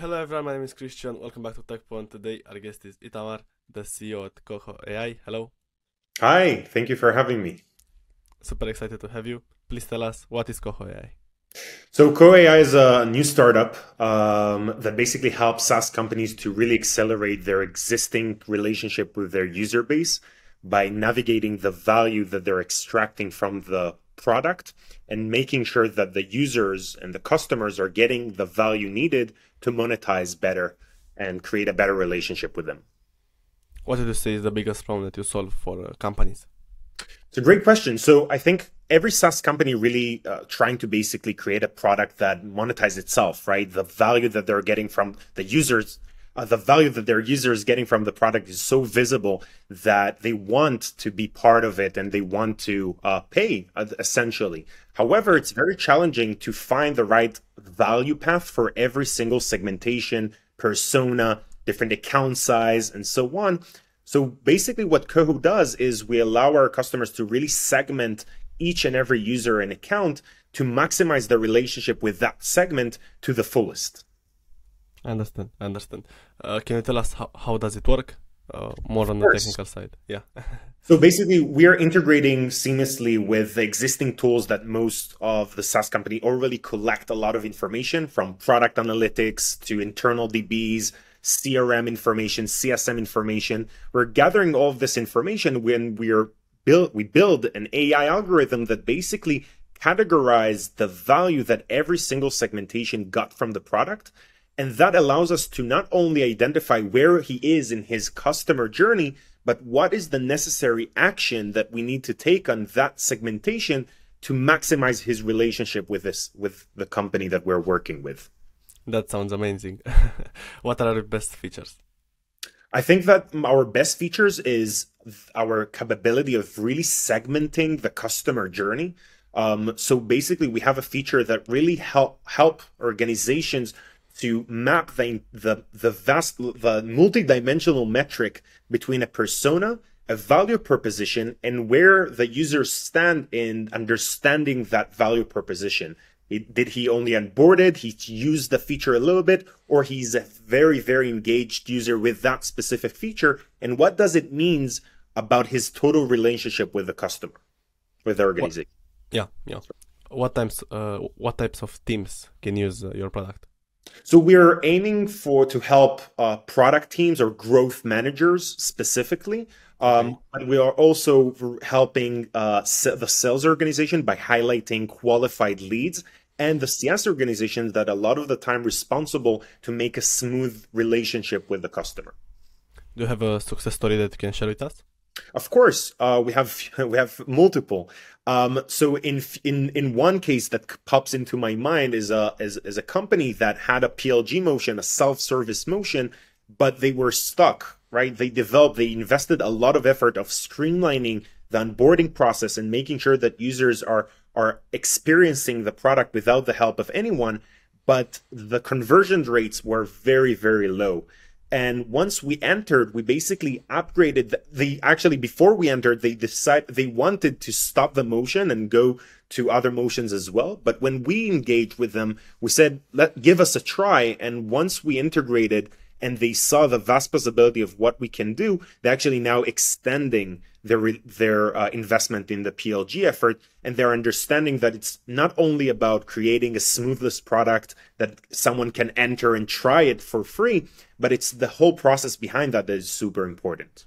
Hello everyone, my name is Christian. Welcome back to Tekpon. Today our guest is Itamar, the CEO at Coho AI. Hello. Hi, thank you for having me. Super excited to have you. Please tell us what is Coho AI. So Coho AI is a new startup um, that basically helps SaaS companies to really accelerate their existing relationship with their user base by navigating the value that they're extracting from the product and making sure that the users and the customers are getting the value needed to monetize better and create a better relationship with them. What did you say is the biggest problem that you solve for uh, companies? It's a great question. So I think every SaaS company really uh, trying to basically create a product that monetizes itself, right? The value that they're getting from the users uh, the value that their user is getting from the product is so visible that they want to be part of it and they want to uh, pay uh, essentially. However, it's very challenging to find the right value path for every single segmentation, persona, different account size, and so on. So basically, what Coho does is we allow our customers to really segment each and every user and account to maximize the relationship with that segment to the fullest. I understand. I understand. Uh, can you tell us how, how does it work? Uh, more on the technical side. Yeah. so basically, we are integrating seamlessly with the existing tools that most of the SaaS company already collect a lot of information from product analytics to internal DBs, CRM information, CSM information. We're gathering all of this information when we're build we build an AI algorithm that basically categorize the value that every single segmentation got from the product and that allows us to not only identify where he is in his customer journey, but what is the necessary action that we need to take on that segmentation to maximize his relationship with this with the company that we're working with. That sounds amazing. what are the best features? I think that our best features is our capability of really segmenting the customer journey. Um, so basically, we have a feature that really help help organizations to map the the the vast the multidimensional metric between a persona, a value proposition, and where the users stand in understanding that value proposition. did he only onboarded? He used the feature a little bit, or he's a very very engaged user with that specific feature, and what does it means about his total relationship with the customer, with the organization? What, yeah, yeah. What types uh, what types of teams can use uh, your product? So we're aiming for to help uh, product teams or growth managers specifically. Um, but we are also helping uh, the sales organization by highlighting qualified leads and the CS organization that a lot of the time responsible to make a smooth relationship with the customer. Do you have a success story that you can share with us? Of course, uh, we have we have multiple. Um, so in in in one case that pops into my mind is a is, is a company that had a PLG motion, a self service motion, but they were stuck. Right? They developed, they invested a lot of effort of streamlining the onboarding process and making sure that users are are experiencing the product without the help of anyone. But the conversion rates were very very low. And once we entered, we basically upgraded the, the, actually before we entered, they decided they wanted to stop the motion and go to other motions as well. But when we engaged with them, we said, let give us a try. And once we integrated and they saw the vast possibility of what we can do, they're actually now extending their their uh, investment in the PLG effort, and they're understanding that it's not only about creating a smoothless product that someone can enter and try it for free, but it's the whole process behind that that is super important.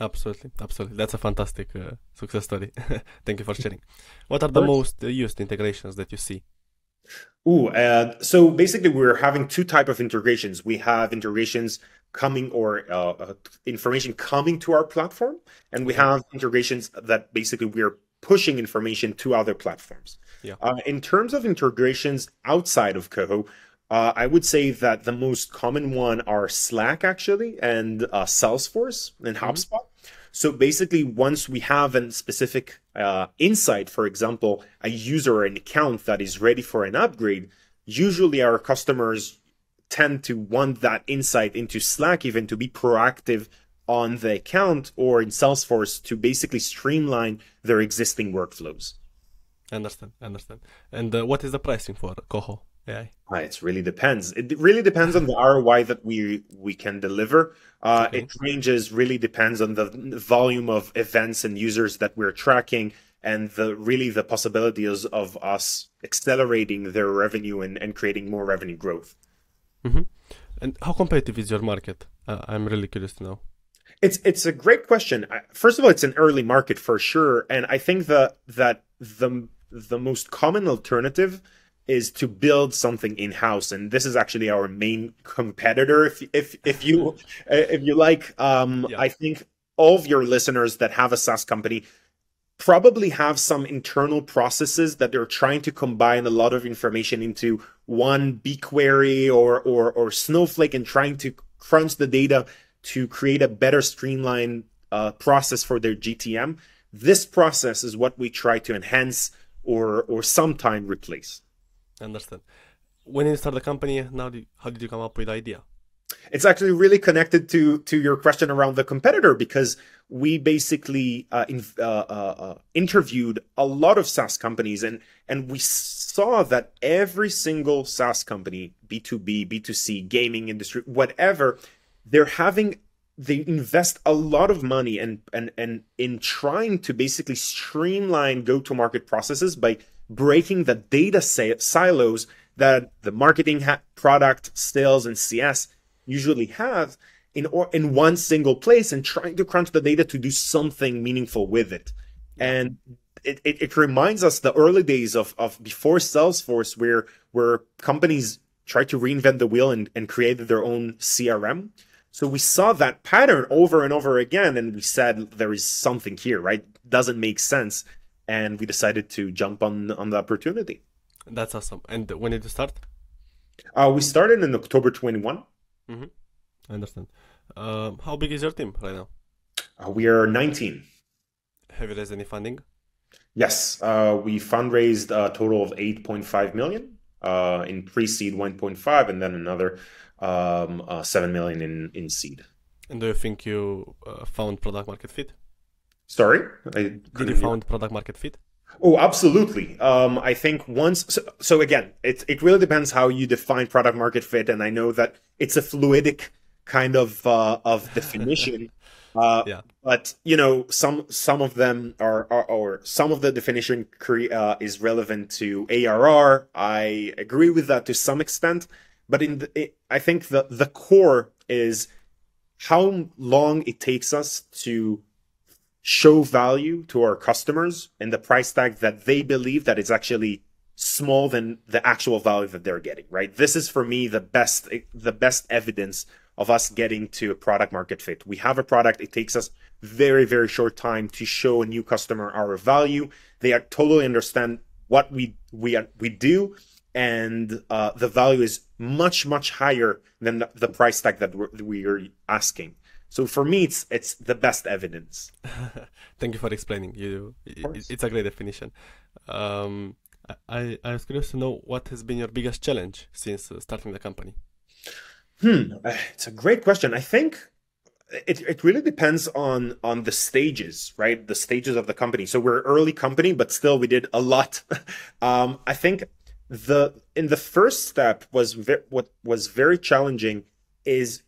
Absolutely, absolutely. That's a fantastic uh, success story. Thank you for sharing. What are the most used integrations that you see? Ooh, uh, so basically, we're having two type of integrations. We have integrations coming or uh, uh, information coming to our platform, and we have integrations that basically we're pushing information to other platforms. Yeah. Uh, in terms of integrations outside of Coho, uh, I would say that the most common one are Slack actually and uh, Salesforce and mm-hmm. HubSpot. Mm-hmm. So basically, once we have a specific uh, insight, for example, a user or an account that is ready for an upgrade, usually our customers tend to want that insight into Slack even to be proactive on the account or in Salesforce to basically streamline their existing workflows. Understand, understand. And uh, what is the pricing for Coho AI? Uh, it really depends. It really depends on the ROI that we we can deliver. Uh, Okay. It ranges. Really depends on the volume of events and users that we're tracking, and the really the possibilities of us accelerating their revenue and, and creating more revenue growth. And how competitive is your market? Uh, I'm really curious to know. It's it's a great question. First of all, it's an early market for sure, and I think that that the the most common alternative is to build something in house, and this is actually our main competitor. If if if you if you like, um, Yeah. I think all of your listeners that have a SaaS company probably have some internal processes that they're trying to combine a lot of information into one BigQuery or or or Snowflake and trying to crunch the data to create a better streamlined uh, process for their GTM. This process is what we try to enhance or or sometime replace. Understand. When you start the company, now how did you come up with the idea? It's actually really connected to to your question around the competitor because we basically uh, in, uh, uh, uh, interviewed a lot of SaaS companies and and we saw that every single SaaS company, B two B, B two C, gaming industry, whatever, they're having they invest a lot of money and and and in trying to basically streamline go to market processes by breaking the data silos that the marketing ha- product sales and cs usually have in or in one single place and trying to crunch the data to do something meaningful with it and it, it, it reminds us the early days of, of before salesforce where where companies tried to reinvent the wheel and, and created their own crm so we saw that pattern over and over again, and we said there is something here, right? Doesn't make sense, and we decided to jump on on the opportunity. That's awesome. And when did you start? Uh, we started in October 21. I understand. Um, how big is your team right now? Uh, we are 19. Have you raised any funding? Yes, uh, we fundraised a total of 8.5 million uh, in pre-seed 1.5, and then another um, uh, 7 million in in seed. And do you think you uh, found product market fit? Sorry, I Did you couldn't found product market fit? Oh, absolutely. Um, I think once. So, so again, it it really depends how you define product market fit, and I know that it's a fluidic kind of uh, of definition. Uh, Yeah. But you know, some some of them are, are or some of the definition cre- uh, is relevant to ARR. I agree with that to some extent, but in the, it, I think the the core is how long it takes us to show value to our customers and the price tag that they believe that is actually small than the actual value that they're getting right? This is for me the best the best evidence of us getting to a product market fit. We have a product. It takes us very very short time to show a new customer our value. They are totally understand what we we we do and uh, the value is much much higher than the, the price tag that we are asking so for me it's it's the best evidence Thank you for explaining. You, it's a great definition. Um, I, I was curious to know what has been your biggest challenge since uh, starting the company. Hmm, uh, it's a great question. I think it it really depends on on the stages, right? The stages of the company. So we're an early company, but still we did a lot. um, I think the in the first step was ve- what was very challenging is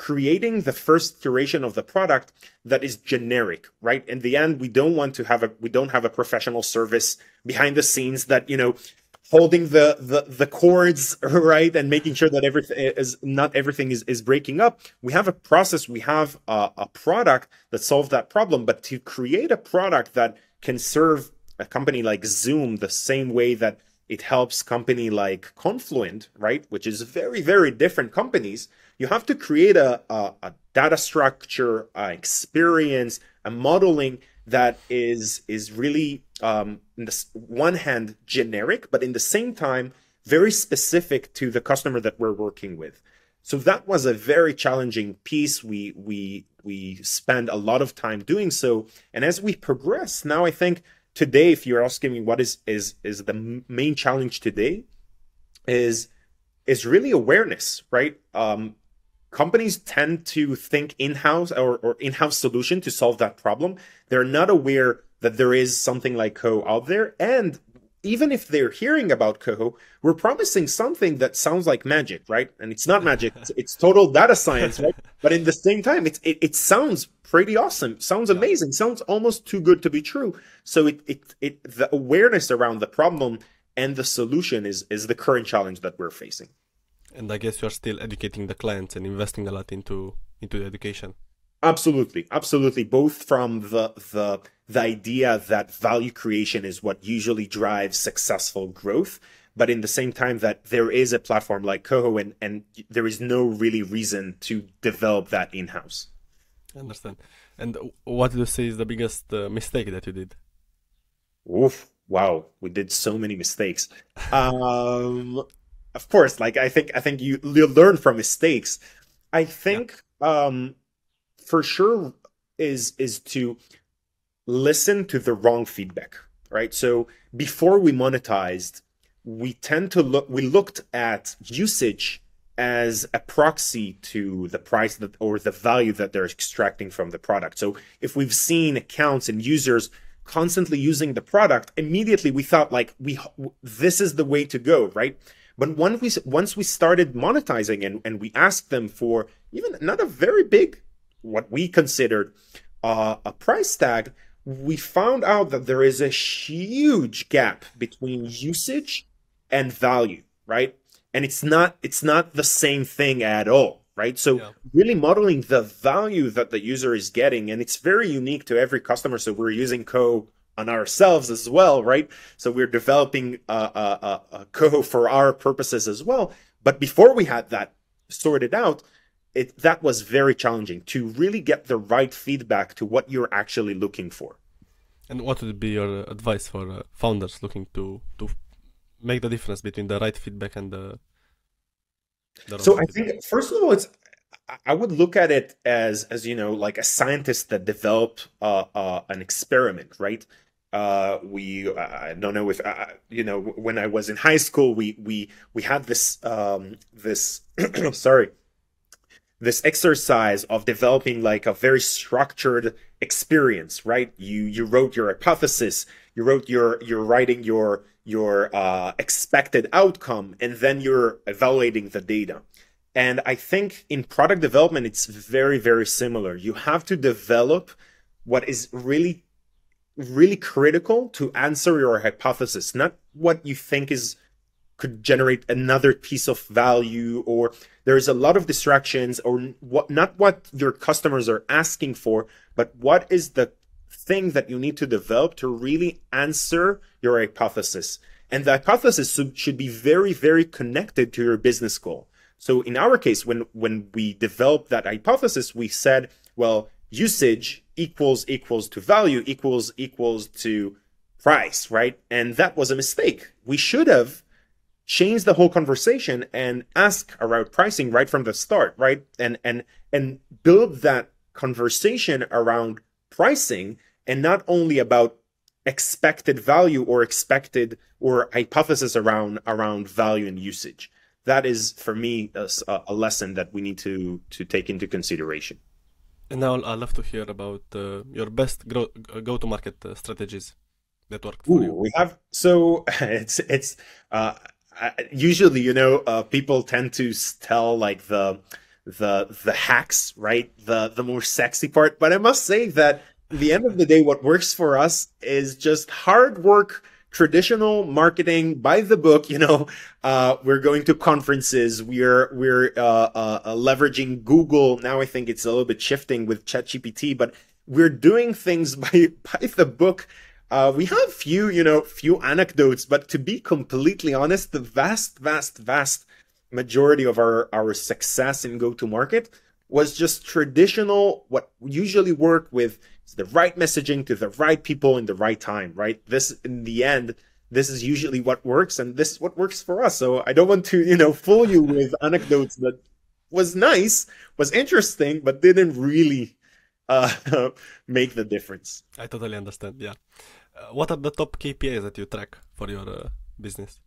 creating the first iteration of the product that is generic right? In the end we don't want to have a we don't have a professional service behind the scenes that you know holding the the, the cords right? And making sure that everything eh, is not everything is, is breaking up. We have a process we have a, a product that solves that problem. But to create a product that can serve a company like zoom the same way that it helps company like confluent right? Which is very very different companies you have to create a, a, a data structure uh, experience a modeling that is is really um, in the one hand generic but in the same time very specific to the customer that we're working with. So that was a very challenging piece. We we we spend a lot of time doing so. And as we progress now i think today if you're asking me what is is is the main challenge today is is really awareness right? Um companies tend to think in-house or, or in-house solution to solve that problem they're not aware that there is something like co out there and even if they're hearing about Coho, we're promising something that sounds like magic, right? And it's not magic; it's, it's total data science, right? but in the same time, it's it, it sounds pretty awesome, sounds amazing, sounds almost too good to be true. So it it it the awareness around the problem and the solution is is the current challenge that we're facing. And I guess you're still educating the clients and investing a lot into into the education. Absolutely, absolutely. Both from the the the idea that value creation is what usually drives successful growth, but in the same time that there is a platform like Coho and and there is no really reason to develop that in house. I understand. And what do you say is the biggest uh, mistake that you did? Oof! Wow, we did so many mistakes. Um, of course, like I think I think you you learn from mistakes. I think yeah. um for sure is is to listen to the wrong feedback, right? So before we monetized, we tend to look we looked at usage as a proxy to the price that or the value that they're extracting from the product. So if we've seen accounts and users constantly using the product, immediately we thought like we this is the way to go, right? But once we once we started monetizing and, and we asked them for even not a very big what we considered uh, a price tag, we found out that there is a huge gap between usage and value, right? And it's not it's not the same thing at all, right? So yeah. really modeling the value that the user is getting, and it's very unique to every customer. So we're using Co on ourselves as well, right? So we're developing a, a, a Co for our purposes as well. But before we had that sorted out, it that was very challenging to really get the right feedback to what you're actually looking for. And what would be your advice for uh, founders looking to to make the difference between the right feedback and the, the so I think first of all, it's I would look at it as as you know like a scientist that developed uh, uh, an experiment, right? Uh, we I don't know if you know when I was in high school, we we we had this um, this sorry this exercise of developing like a very structured experience right you you wrote your hypothesis you wrote your you're writing your your uh, expected outcome and then you're evaluating the data and i think in product development it's very very similar. You have to develop what is really really critical to answer your hypothesis not what you think is could generate another piece of value or there's a lot of distractions or what not what your customers are asking for but what is the thing that you need to develop to really answer your hypothesis. And the hypothesis should be very very connected to your business goal so in our case when when we developed that hypothesis we said well usage equals equals to value equals equals to price right and that was a mistake we should have changed the whole conversation and ask around pricing right from the start, right? And and and build that conversation around pricing and not only about expected value or expected or hypothesis around around value and usage. That is for me a, a lesson that we need to to take into consideration. And now I'd love to hear about uh, your best go to market uh, strategies that worked for Ooh, you. We have so it's it's uh, usually, you know, uh, people tend to tell like the the the hacks, right? The the more sexy part. But I must say that the end of the day, what works for us is just hard work, traditional marketing by the book. You know, uh, we're going to conferences. We're we're uh, uh, uh leveraging Google. Now I think it's a little bit shifting with ChatGPT, but we're doing things by by the book uh, we have few, you know, few anecdotes, but to be completely honest, the vast, vast, vast majority of our our success in go to market was just traditional. What usually work with the right messaging to the right people in the right time. Right. This in the end, this is usually what works, and this is what works for us. So I don't want to, you know, fool you with anecdotes that was nice, was interesting, but didn't really uh, make the difference. I totally understand. Yeah. Uh, what are the top KPIs that you track for your uh, business?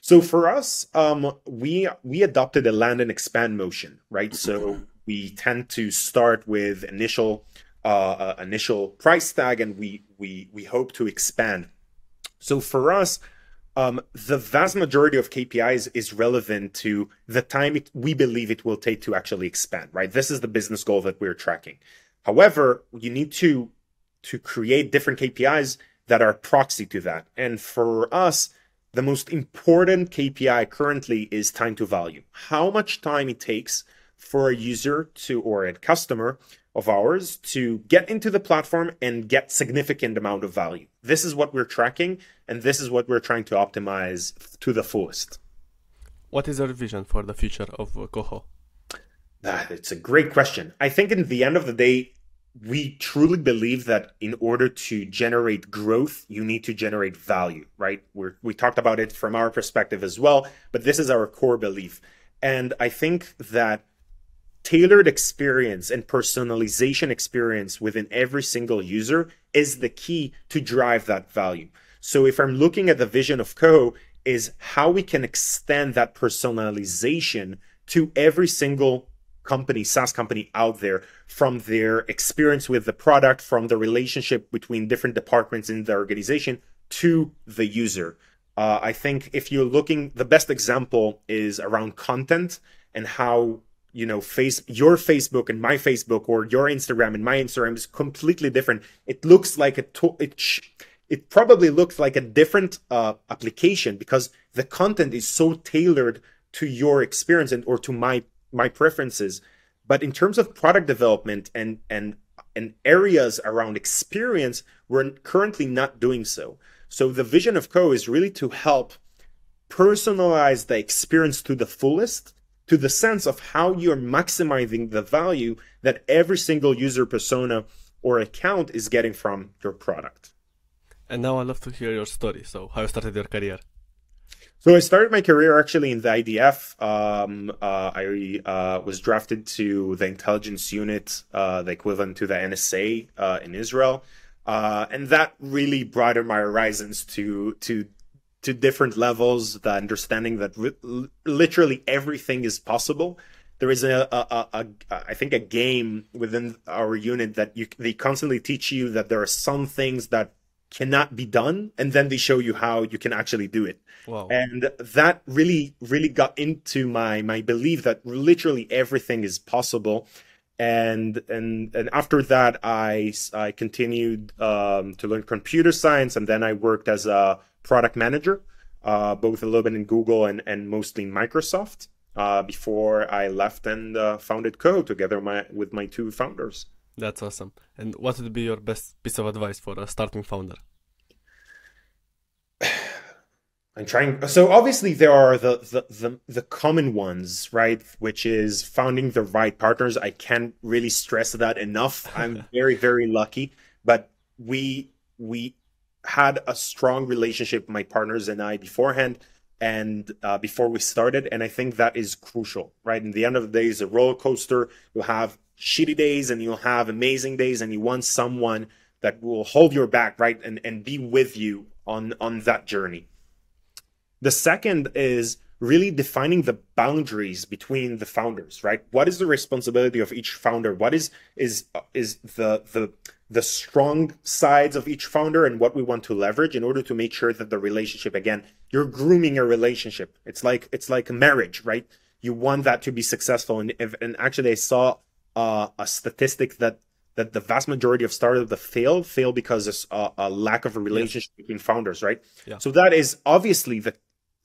So for us, um, we we adopted a land and expand motion, right? So we tend to start with initial uh, initial price tag, and we we we hope to expand. So for us, um, the vast majority of KPIs is relevant to the time it, we believe it will take to actually expand, right? This is the business goal that we're tracking. However, you need to to create different KPIs that are proxy to that. And for us, the most important KPI currently is time to value. How much time it takes for a user to or a customer of ours to get into the platform and get significant amount of value. This is what we're tracking and this is what we're trying to optimize to the fullest. What is your vision for the future of Coho? Ah, it's a great question. I think in the end of the day, we truly believe that in order to generate growth, you need to generate value, right? we we talked about it from our perspective as well, but this is our core belief. And I think that tailored experience and personalization experience within every single user is the key to drive that value. So if I'm looking at the vision of Coho is how we can extend that personalization to every single company, SaaS company out there from their experience with the product, from the relationship between different departments in the organization to the user. Uh, I think if you're looking, the best example is around content and how you know face your facebook and my facebook or your instagram and my instagram is completely different. It looks like a to- it sh- it probably looks like a different uh, application because the content is so tailored to your experience and or to my my preferences. But in terms of product development and and and areas around experience we're currently not doing so. So the vision of co is really to help personalize the experience to the fullest to the sense of how you're maximizing the value that every single user persona or account is getting from your product. And now I'd love to hear your story. So, how you started your career? So, I started my career actually in the IDF. Um, uh, I uh, was drafted to the intelligence unit, uh, the equivalent to the NSA uh, in Israel. Uh, and that really broadened my horizons to to to different levels, the understanding that literally everything is possible. There is a, a, a, a, I think, a game within our unit that you they constantly teach you that there are some things that cannot be done, and then they show you how you can actually do it. Wow. And that really, really got into my my belief that literally everything is possible. And and and after that, I I continued um, to learn computer science, and then I worked as a product manager, uh, both a little bit in Google and, and mostly in Microsoft. Uh, before I left and uh, founded Co together my, with my two founders. That's awesome. And what would be your best piece of advice for a starting founder? I'm trying. So obviously there are the, the the the common ones, right? Which is finding the right partners. I can't really stress that enough. I'm very very lucky, but we we had a strong relationship my partners and I beforehand and uh, before we started and I think that is crucial right? In the end of the day is a roller coaster. You'll have shitty days and you'll have amazing days and you want someone that will hold your back right and and be with you on on that journey. The second is really defining the boundaries between the founders right? What is the responsibility of each founder? What is is is the the the strong sides of each founder and what we want to leverage in order to make sure that the relationship again you're grooming a relationship. It's like it's like a marriage right? You want that to be successful. And if, and actually i saw uh, a statistic that that the vast majority of startups that fail fail because there's a, a lack of a relationship between founders right? Yeah. so that is obviously the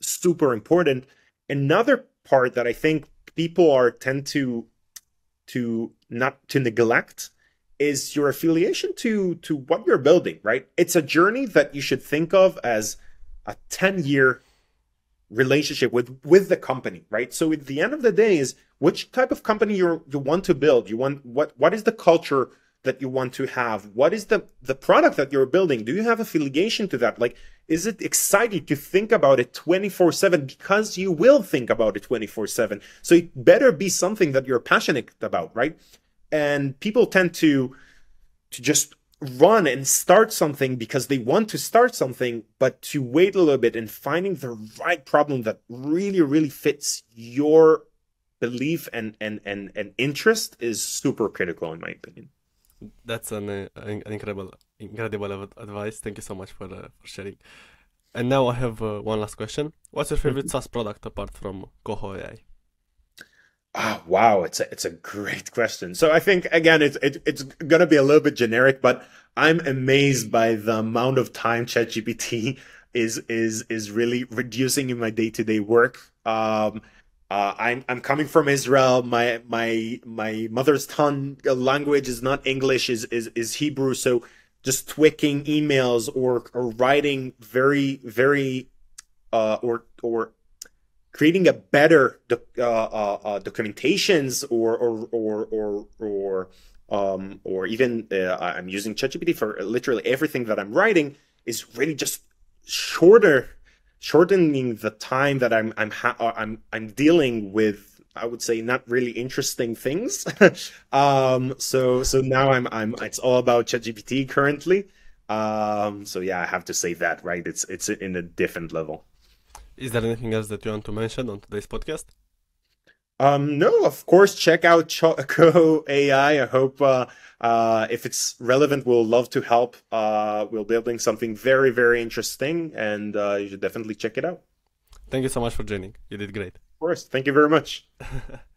super important. Another part that i think people are tend to to not to neglect is your affiliation to to what you're building right? It's a journey that you should think of as a 10 year relationship with with the company right? So at the end of the day is which type of company you you want to build. You want what what is the culture that you want to have? What is the the product that you're building? Do you have affiliation to that? Like is it exciting to think about it 24 7 because you will think about it 24 7 so it better be something that you're passionate about right and people tend to to just run and start something because they want to start something but to wait a little bit and finding the right problem that really really fits your belief and and and, and interest is super critical in my opinion that's an, uh, an incredible incredible advice thank you so much for uh, for sharing And now I have uh, one last question. What's your favorite SaaS product apart from Coho AI? Ah, wow, it's a it's a great question. So I think again, it's it, it's gonna be a little bit generic, but I'm amazed by the amount of time ChatGPT is is is really reducing in my day to day work. Um, uh, I'm I'm coming from Israel. My my my mother's tongue language is not English, is is is Hebrew. So just tweaking emails or or writing very very uh, or or creating a better uh, uh, uh, documentations or or or or or um, or even uh, I'm using ChatGPT for literally everything that I'm writing is really just shorter, shortening the time that I'm I'm ha- I'm I'm dealing with. I would say not really interesting things. um, so so now I'm I'm it's all about ChatGPT currently. Um, so yeah, I have to say that right. It's it's in a different level. Is there anything else that you want to mention on today's podcast? Um, no, of course, check out Coho AI. I hope uh, uh, if it's relevant, we'll love to help. Uh, we're building something very, very interesting, and uh, you should definitely check it out. Thank you so much for joining. You did great. Of course. Thank you very much.